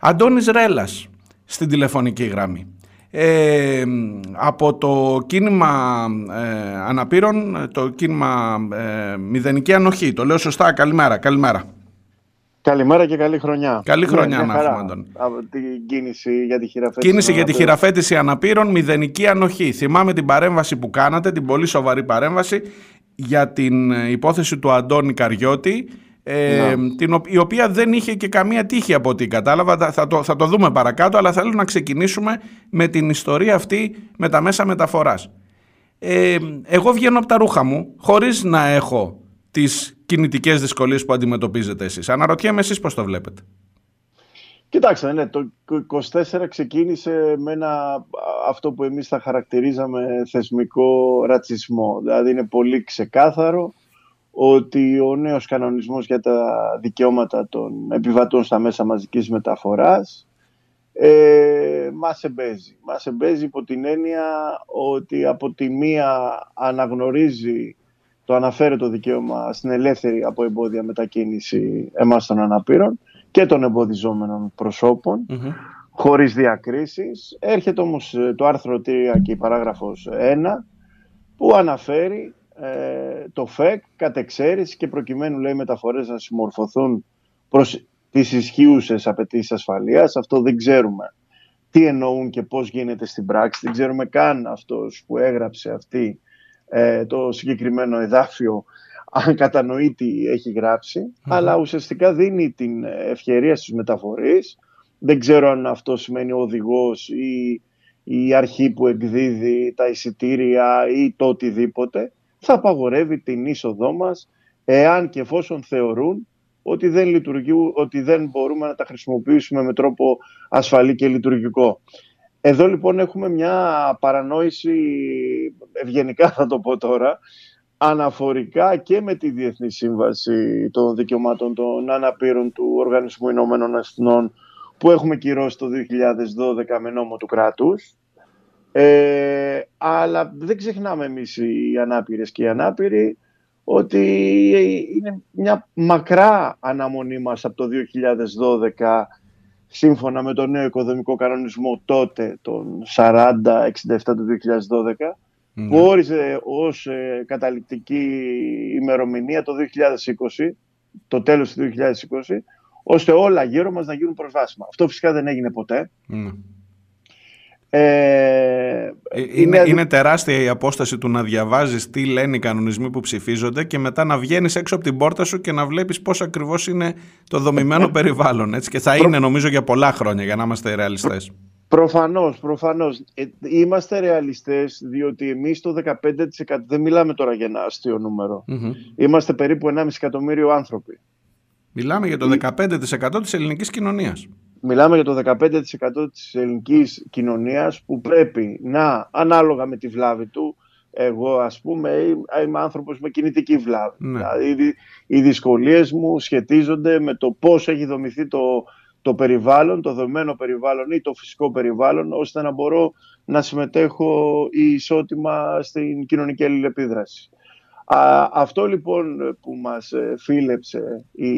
Αντώνης Ρέλας στην τηλεφωνική γραμμή. Ε, από το κίνημα ε, αναπήρων, το κίνημα ε, μηδενική ανοχή. Το λέω σωστά. Καλημέρα. Καλημέρα. Καλημέρα και καλή χρονιά. Καλή ναι, χρονιά να έχουμε, Αντώνη. Από την κίνηση για τη χειραφέτηση. Κίνηση για τη χειραφέτηση αναπήρων, μηδενική ανοχή. Θυμάμαι την παρέμβαση που κάνατε, την πολύ σοβαρή παρέμβαση για την υπόθεση του Αντώνη Καριώτη ε, την, η οποία δεν είχε και καμία τύχη από ό,τι κατάλαβα, θα το, θα το δούμε παρακάτω, αλλά θέλω να ξεκινήσουμε με την ιστορία αυτή με τα μέσα μεταφοράς. Ε, εγώ βγαίνω από τα ρούχα μου χωρίς να έχω τις κινητικές δυσκολίες που αντιμετωπίζετε εσείς. Αναρωτιέμαι εσείς πώς το βλέπετε. Κοιτάξτε, ναι, το 24 ξεκίνησε με ένα, αυτό που εμείς θα χαρακτηρίζαμε θεσμικό ρατσισμό. Δηλαδή είναι πολύ ξεκάθαρο ότι ο νέος κανονισμός για τα δικαιώματα των επιβατών στα μέσα μαζικής μεταφοράς ε, μας εμπέζει. Μας εμπέζει υπό την έννοια ότι από τη μία αναγνωρίζει το αναφέρετο δικαίωμα στην ελεύθερη από εμπόδια μετακίνηση εμάς των αναπήρων και των εμποδιζόμενων χωρίς διακρίσεις. Έρχεται όμως το άρθρο 3 και η παράγραφος 1 που αναφέρει ε, το ΦΕΚ κατ' εξαίρεση και προκειμένου λέει μεταφορές να συμμορφωθούν προς τις ισχύουσες απαιτήσεις ασφαλείας. Αυτό δεν ξέρουμε τι εννοούν και πώς γίνεται στην πράξη. Δεν ξέρουμε καν αυτός που έγραψε αυτή ε, το συγκεκριμένο εδάφιο αν κατανοεί τι έχει αλλά ουσιαστικά δίνει την ευκαιρία στους μεταφορείς. Δεν ξέρω αν αυτό σημαίνει ο οδηγός ή η αρχή που εκδίδει τα εισιτήρια ή το οτιδήποτε θα απαγορεύει την είσοδό μας εάν και εφόσον θεωρούν ότι δεν, λειτουργούν, ότι δεν μπορούμε να τα χρησιμοποιήσουμε με τρόπο ασφαλή και λειτουργικό. Εδώ λοιπόν έχουμε μια παρανόηση, ευγενικά θα το πω τώρα, αναφορικά και με τη Διεθνή Σύμβαση των Δικαιωμάτων των Αναπήρων του Οργανισμού Ηνωμένων Εθνών που έχουμε κυρώσει το 2012 με νόμο του κράτους ε, αλλά δεν ξεχνάμε εμείς οι ανάπηρες και οι ανάπηροι ότι είναι μια μακρά αναμονή μας από το 2012 σύμφωνα με τον νέο οικοδομικό κανονισμό τότε, τον 40-67 του 2012, που όριζε ως ε, καταληκτική ημερομηνία το 2020, το τέλος του 2020, ώστε όλα γύρω μας να γίνουν προσβάσιμα. Αυτό φυσικά δεν έγινε ποτέ. Ε, ε, είναι, είναι τεράστια η απόσταση του να διαβάζεις τι λένε οι κανονισμοί που ψηφίζονται και μετά να βγαίνεις έξω από την πόρτα σου και να βλέπεις πώς ακριβώς είναι το δομημένο περιβάλλον. Έτσι, και θα είναι νομίζω για πολλά χρόνια για να είμαστε ρεαλιστές. Προφανώς, προφανώς. Ε, είμαστε ρεαλιστές διότι εμείς το 15% δεν μιλάμε τώρα για ένα αστείο Είμαστε περίπου 1,5 εκατομμύριο άνθρωποι. Μιλάμε για το 15% της ελληνικής κοινωνίας μιλάμε για το 15% της ελληνικής κοινωνίας που πρέπει να, ανάλογα με τη βλάβη του, εγώ ας πούμε είμαι άνθρωπος με κινητική βλάβη. Ναι. Δηλαδή οι δυσκολίες μου σχετίζονται με το πώς έχει δομηθεί το, το περιβάλλον, το δομημένο περιβάλλον ή το φυσικό περιβάλλον, ώστε να μπορώ να συμμετέχω ισότιμα στην κοινωνική αλληλεπίδραση. αυτό λοιπόν που μας ε, φίλεψε η,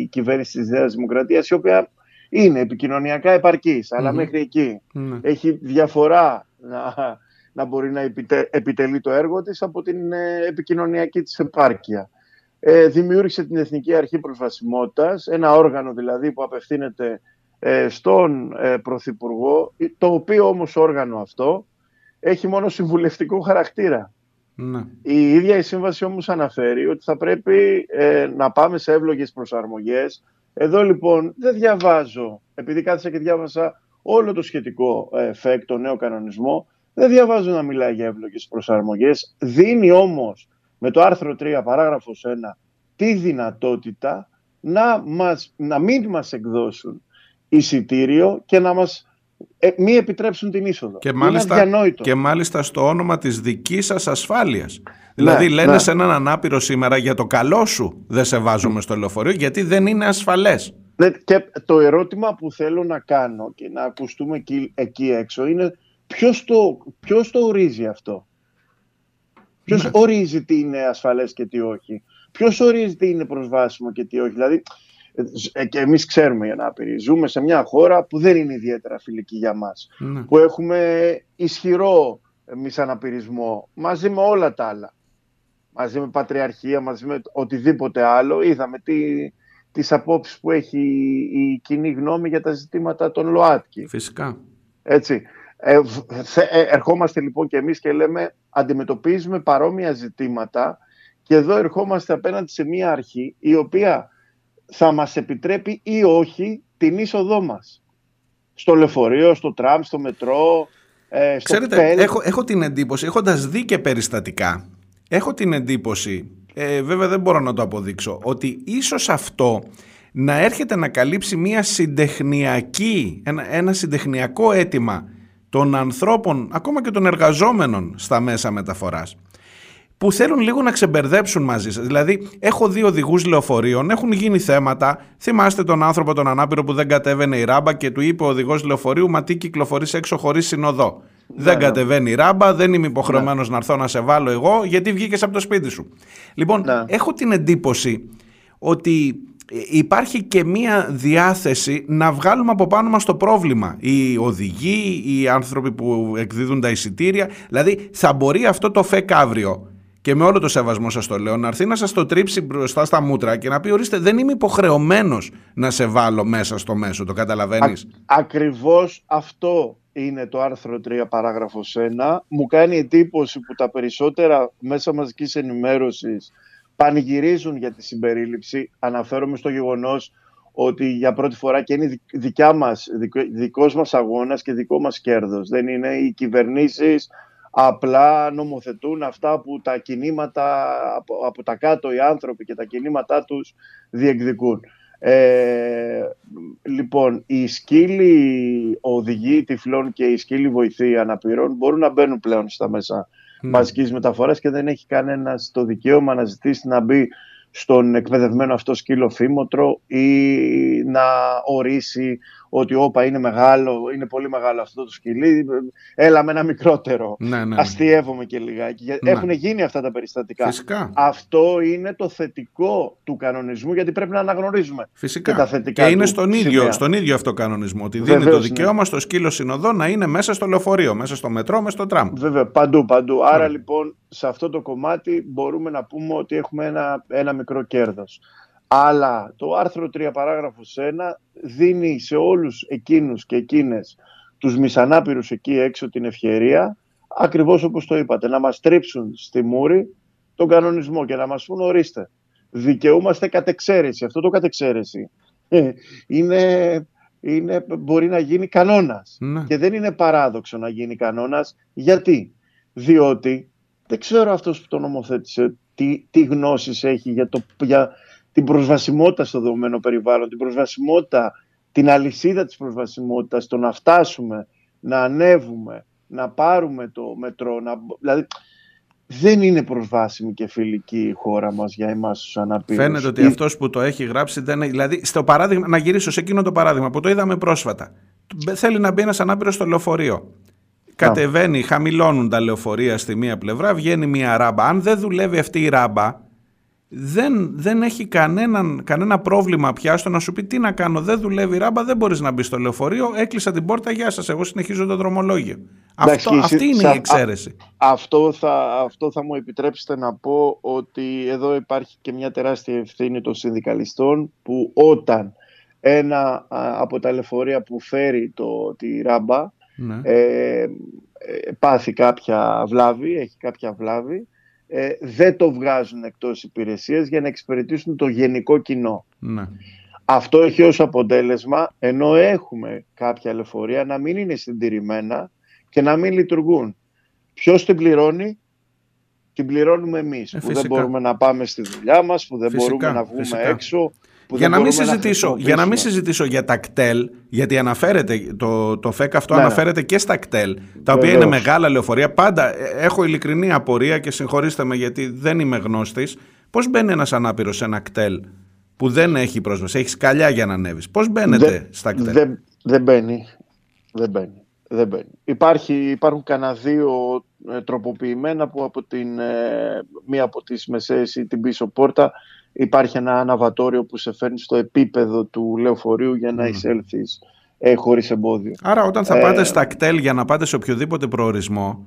η κυβέρνηση της Νέας Δημοκρατίας, η οποία είναι επικοινωνιακά επαρκής, αλλά μέχρι ναι. Έχει διαφορά να, να μπορεί να επιτελεί το έργο της από την ε, επικοινωνιακή της επάρκεια. Ε, δημιούργησε την Εθνική Αρχή Προσβασιμότητας, ένα όργανο δηλαδή που απευθύνεται ε, στον ε, Πρωθυπουργό, το οποίο όμως όργανο αυτό έχει μόνο συμβουλευτικό χαρακτήρα. Ναι. Η ίδια η σύμβαση όμως αναφέρει ότι θα πρέπει ε, να πάμε σε εύλογες προσαρμογές εδώ λοιπόν δεν διαβάζω, επειδή κάθισα και διάβασα όλο το σχετικό ε, ΦΕΚ, το νέο κανονισμό, δεν διαβάζω να μιλάει για εύλογες προσαρμογές. Δίνει όμως με το άρθρο 3 παράγραφος 1 τη δυνατότητα να, μας, να μην μας εκδώσουν εισιτήριο και να μας ε, μη επιτρέψουν την είσοδο. Και μάλιστα, και μάλιστα στο όνομα της δικής σας ασφάλειας. Δηλαδή ναι, λένε ναι. σε έναν ανάπηρο σήμερα για το καλό σου δεν σε βάζουμε στο λεωφορείο γιατί δεν είναι ασφαλές. Ναι, και το ερώτημα που θέλω να κάνω και να ακουστούμε εκεί, εκεί έξω είναι ποιος το, ποιος το ορίζει αυτό; Ποιος ναι. ορίζει τι είναι ασφαλές και τι όχι; Ποιος ορίζει τι είναι προσβάσιμο και τι όχι; Δηλαδή ε, και εμείς ξέρουμε οι ανάπηροι, ζούμε σε μια χώρα που δεν είναι ιδιαίτερα φιλική για μας, ναι. που έχουμε ισχυρό μισαναπηρισμό μαζί με όλα τα άλλα, μαζί με πατριαρχία, μαζί με οτιδήποτε άλλο. Είδαμε τι, τις απόψεις που έχει η κοινή γνώμη για τα ζητήματα των ΛΟΑΤΚΙ. Φυσικά. Έτσι. Ε, ε, ερχόμαστε λοιπόν και εμείς και λέμε αντιμετωπίζουμε παρόμοια ζητήματα και εδώ ερχόμαστε απέναντι σε μια αρχή η οποία θα μας επιτρέπει ή όχι την είσοδό μας. Στο λεωφορείο, στο τραμ, στο μετρό, ε, στο Ξέρετε, έχω, έχω την εντύπωση, έχοντας δει και περιστατικά, έχω την εντύπωση, ε, βέβαια δεν μπορώ να το αποδείξω, ότι ίσως αυτό να έρχεται να καλύψει μια συντεχνιακή, ένα, ένα συντεχνιακό αίτημα των ανθρώπων, ακόμα και των εργαζόμενων στα μέσα μεταφοράς που θέλουν λίγο να ξεμπερδέψουν μαζί σας. Δηλαδή, έχω δύο οδηγούς λεωφορείων, έχουν γίνει θέματα. Θυμάστε τον άνθρωπο, τον ανάπηρο που δεν κατέβαινε η ράμπα και του είπε ο οδηγός λεωφορείου Μα τι κυκλοφορείς έξω χωρίς συνοδό. Ναι, δεν ναι. κατεβαίνει η ράμπα, δεν είμαι υποχρεωμένος ναι. να έρθω να σε βάλω εγώ, γιατί βγήκες από το σπίτι σου. Λοιπόν, ναι. έχω την εντύπωση ότι υπάρχει και μία διάθεση να βγάλουμε από πάνω μας το πρόβλημα. Οι οδηγοί, οι άνθρωποι που εκδίδουν τα εισιτήρια, δηλαδή θα μπορεί αυτό το φεκ αύριο και με όλο το σεβασμό σας το λέω, να έρθει να σας το τρίψει μπροστά στα μούτρα και να πει ορίστε δεν είμαι υποχρεωμένος να σε βάλω μέσα στο μέσο, το καταλαβαίνεις; Α, ακριβώς αυτό είναι το άρθρο 3 παράγραφος 1. Μου κάνει εντύπωση που τα περισσότερα μέσα μαζικής ενημέρωσης πανηγυρίζουν για τη συμπερίληψη. Αναφέρομαι στο γεγονός ότι για πρώτη φορά και είναι δικιά μας, δικός μας αγώνας και δικό μας κέρδος. Δεν είναι οι κυβερνήσεις απλά νομοθετούν αυτά που τα κινήματα από, τα κάτω οι άνθρωποι και τα κινήματά τους διεκδικούν. Ε, λοιπόν, οι σκύλοι οδηγοί τυφλών και οι σκύλοι βοηθοί αναπηρών μπορούν να μπαίνουν πλέον στα μέσα mm. μαζικής μεταφοράς και δεν έχει κανένας το δικαίωμα να ζητήσει να μπει στον εκπαιδευμένο αυτό σκύλο φήμοτρο ή να ορίσει ότι όπα είναι μεγάλο, είναι πολύ μεγάλο αυτό το σκυλί, έλα με ένα μικρότερο. Ναι, ναι, ναι. Αστειεύομαι και λιγάκι. Ναι. Έχουν γίνει αυτά τα περιστατικά. Φυσικά. Αυτό είναι το θετικό του κανονισμού γιατί πρέπει να αναγνωρίζουμε Φυσικά. και τα θετικά Και είναι στον ίδιο, στον ίδιο αυτό κανονισμό. Ότι δίνει το δικαίωμα ναι. στο σκύλο συνοδό να είναι μέσα στο λεωφορείο, μέσα στο μετρό, μέσα στο τραμ. Βέβαια, παντού, παντού. Άρα λοιπόν σε αυτό το κομμάτι μπορούμε να πούμε ότι έχουμε ένα, ένα μικρό κέρδος. Αλλά το άρθρο 3 παράγραφος 1 δίνει σε όλους εκείνους και εκείνες τους μισανάπηρους εκεί έξω την ευκαιρία, ακριβώς όπως το είπατε, να μας τρίψουν στη μούρη τον κανονισμό και να μας πούν ορίστε, δικαιούμαστε κατεξαίρεση. Αυτό το κατεξαίρεση ε, είναι, είναι, μπορεί να γίνει κανόνας. Ναι. Και δεν είναι παράδοξο να γίνει κανόνας. Γιατί; Διότι δεν ξέρω αυτός που το νομοθέτησε τι, τι γνώσεις έχει για, το, για, την προσβασιμότητα στο δεδομένο περιβάλλον, την προσβασιμότητα, την αλυσίδα της προσβασιμότητας, το να φτάσουμε, να ανέβουμε, να πάρουμε το μετρό, να... δηλαδή δεν είναι προσβάσιμη και φιλική η χώρα μας για εμάς τους αναπήρους. Φαίνεται ότι αυτός που το έχει γράψει, δεν... δηλαδή στο παράδειγμα, να γυρίσω σε εκείνο το παράδειγμα που το είδαμε πρόσφατα. Θέλει να μπει ένας ανάπηρος στο λεωφορείο. Κατεβαίνει, χαμηλώνουν τα λεωφορεία στη μία πλευρά, βγαίνει μία ράμπα. Αν δεν δουλεύει αυτή η ράμπα, δεν, δεν έχει κανέναν, κανένα πρόβλημα πια στο να σου πει τι να κάνω, δεν δουλεύει η ράμπα, δεν μπορείς να μπεις στο λεωφορείο, έκλεισα την πόρτα, γεια σας, εγώ συνεχίζω το δρομολόγιο. Αυτό, αυτή είναι η εξαίρεση. αυτό, θα, αυτό θα μου επιτρέψετε να πω ότι εδώ υπάρχει και μια τεράστια ευθύνη των συνδικαλιστών που όταν ένα από τα λεωφορεία που φέρει το, τη ράμπα ναι. ε, ε, πάθει κάποια βλάβη, έχει κάποια βλάβη, ε, δεν το βγάζουν εκτός υπηρεσίας για να εξυπηρετήσουν το γενικό κοινό. Ναι. Αυτό έχει ως αποτέλεσμα, ενώ έχουμε κάποια λεωφορεία, να μην είναι συντηρημένα και να μην λειτουργούν. Ποιος την πληρώνει; Την πληρώνουμε εμείς, ε, που δεν μπορούμε να πάμε στη δουλειά μας, που δεν μπορούμε να βγούμε έξω, για να, μην συζητήσω, για να μην συζητήσω για τα κτέλ, γιατί αναφέρεται, το, το ΦΕΚ αυτό ναι, ναι. αναφέρεται και στα κτέλ, τα οποία είναι μεγάλα λεωφορεία. Πάντα ε, έχω ειλικρινή απορία και συγχωρήστε με γιατί δεν είμαι γνώστης. Πώς μπαίνει ένας ανάπηρος σε ένα κτέλ που δεν έχει πρόσβαση, έχεις σκαλιά για να ανέβεις; Πώς μπαίνετε στα κτέλ; Δεν, δεν μπαίνει. Δεν μπαίνει. Δεν μπαίνει. Υπάρχει, υπάρχουν κανένα δύο ε, τροποποιημένα που από την, ε, μία από τις μεσαίες ή την πίσω πόρτα υπάρχει ένα αναβατόριο που σε φέρνει στο επίπεδο του λεωφορείου για να mm. εισέλθεις ε, χωρίς εμπόδιο. Άρα όταν θα πάτε στα κτέλ για να πάτε σε οποιοδήποτε προορισμό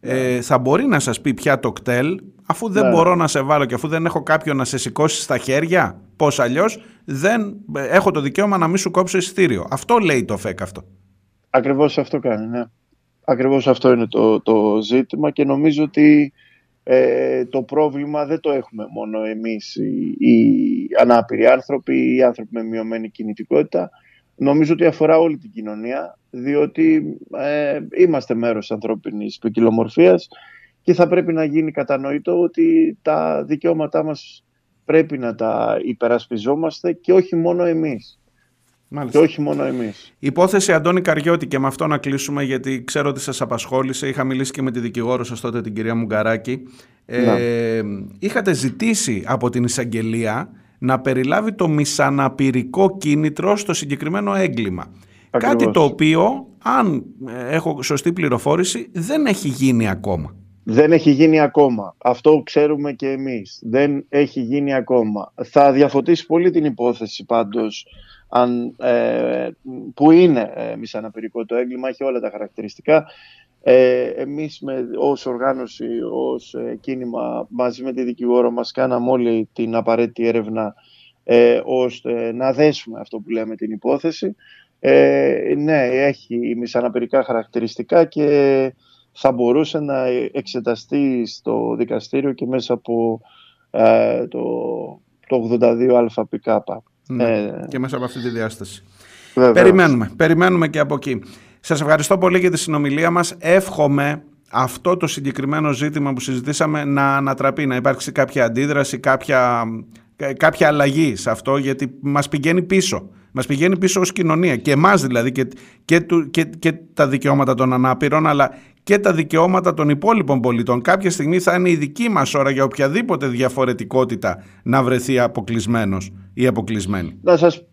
ε, θα μπορεί να σας πει πια το κτέλ αφού δεν ναι. μπορώ να σε βάλω και αφού δεν έχω κάποιον να σε σηκώσει στα χέρια πώς αλλιώς δεν έχω το δικαίωμα να μην σου κόψω εισιτήριο. Αυτό λέει το ΦΕΚ αυτό. Ακριβώς αυτό κάνει, ναι. Ακριβώς αυτό είναι το, το ζήτημα και νομίζω ότι ε, το πρόβλημα δεν το έχουμε μόνο εμείς οι, οι ανάπηροι άνθρωποι ή οι άνθρωποι με μειωμένη κινητικότητα. Νομίζω ότι αφορά όλη την κοινωνία, διότι ε, είμαστε μέρος ανθρώπινης ποικιλομορφίας και θα πρέπει να γίνει κατανοητό ότι τα δικαιώματά μας πρέπει να τα υπερασπιζόμαστε και όχι μόνο εμείς. Μάλιστα. Και όχι μόνο εμείς. Υπόθεση Αντώνη Καριώτη και με αυτό να κλείσουμε γιατί ξέρω ότι σας απασχόλησε. Είχα μιλήσει και με τη δικηγόρο σας τότε την κυρία Μουγκαράκη. Ε, είχατε ζητήσει από την εισαγγελία να περιλάβει το μισαναπηρικό κίνητρο στο συγκεκριμένο έγκλημα. Κάτι το οποίο, αν έχω σωστή πληροφόρηση, δεν έχει γίνει ακόμα. Δεν έχει γίνει ακόμα. Αυτό ξέρουμε και εμείς. Δεν έχει γίνει ακόμα. Θα διαφωτίσει πολύ την υπόθεση πάντως αν, ε, που είναι ε, μισαναπηρικό το έγκλημα, έχει όλα τα χαρακτηριστικά. Ε, εμείς με, ως οργάνωση, ως ε, κίνημα μαζί με τη δικηγόρο μας κάναμε όλη την απαραίτητη έρευνα ε, ώστε να δέσουμε αυτό που λέμε την υπόθεση. Ε, ναι, έχει μισαναπηρικά χαρακτηριστικά και θα μπορούσε να εξεταστεί στο δικαστήριο και μέσα από ε, το, το 82 ΑΠΚ. Ναι, ε, και μέσα από αυτή τη διάσταση. Περιμένουμε, περιμένουμε και από εκεί. Σας ευχαριστώ πολύ για τη συνομιλία μας. Εύχομαι αυτό το συγκεκριμένο ζήτημα που συζητήσαμε να ανατραπεί, να υπάρξει κάποια αντίδραση, κάποια, κάποια αλλαγή σε αυτό, γιατί μας πηγαίνει πίσω. Μας πηγαίνει πίσω ως κοινωνία και εμάς δηλαδή και, και, και, και τα δικαιώματα των ανάπηρων αλλά και τα δικαιώματα των υπόλοιπων πολιτών. Κάποια στιγμή θα είναι η δική μας ώρα για οποιαδήποτε διαφορετικότητα να βρεθεί αποκλεισμένος ή αποκλεισμένη. Να σας,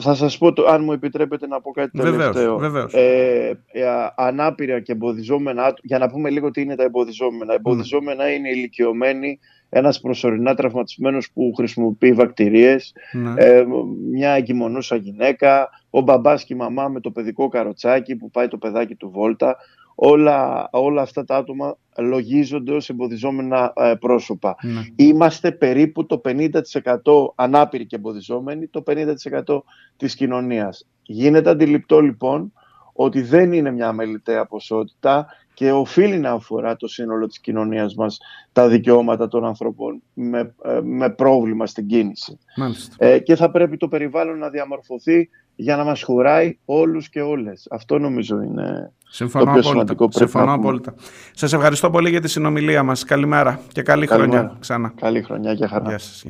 θα σας πω, το, αν μου επιτρέπετε να πω κάτι τελευταίο. Βεβαίως, ε, ε, ανάπηρα και εμποδιζόμενα, για να πούμε λίγο τι είναι τα εμποδιζόμενα. Εμποδιζόμενα είναι ηλικιωμένοι, ένας προσωρινά τραυματισμένος που χρησιμοποιεί βακτηρίες, ναι. ε, μια εγκυμονούσα γυναίκα, ο μπαμπάς και η μαμά με το παιδικό καροτσάκι που πάει το παιδάκι του βόλτα, όλα, όλα αυτά τα άτομα λογίζονται ως εμποδιζόμενα ε, πρόσωπα. Ναι. Είμαστε περίπου το 50% ανάπηροι και εμποδιζόμενοι, το 50% της κοινωνίας. Γίνεται αντιληπτό λοιπόν ότι δεν είναι μια μελιτέα ποσότητα και οφείλει να αφορά το σύνολο της κοινωνίας μας τα δικαιώματα των ανθρώπων με, ε, με πρόβλημα στην κίνηση. Ε, και θα πρέπει το περιβάλλον να διαμορφωθεί για να μας χωράει όλους και όλες. Αυτό νομίζω είναι Συμφωνώ το πιο απόλυτα. σημαντικό Συμφωνώ απόλυτα. Σας ευχαριστώ πολύ για τη συνομιλία μας. Καλημέρα και καλή, χρονιά ξανά. Καλή χρονιά και χαρά. Γεια σας.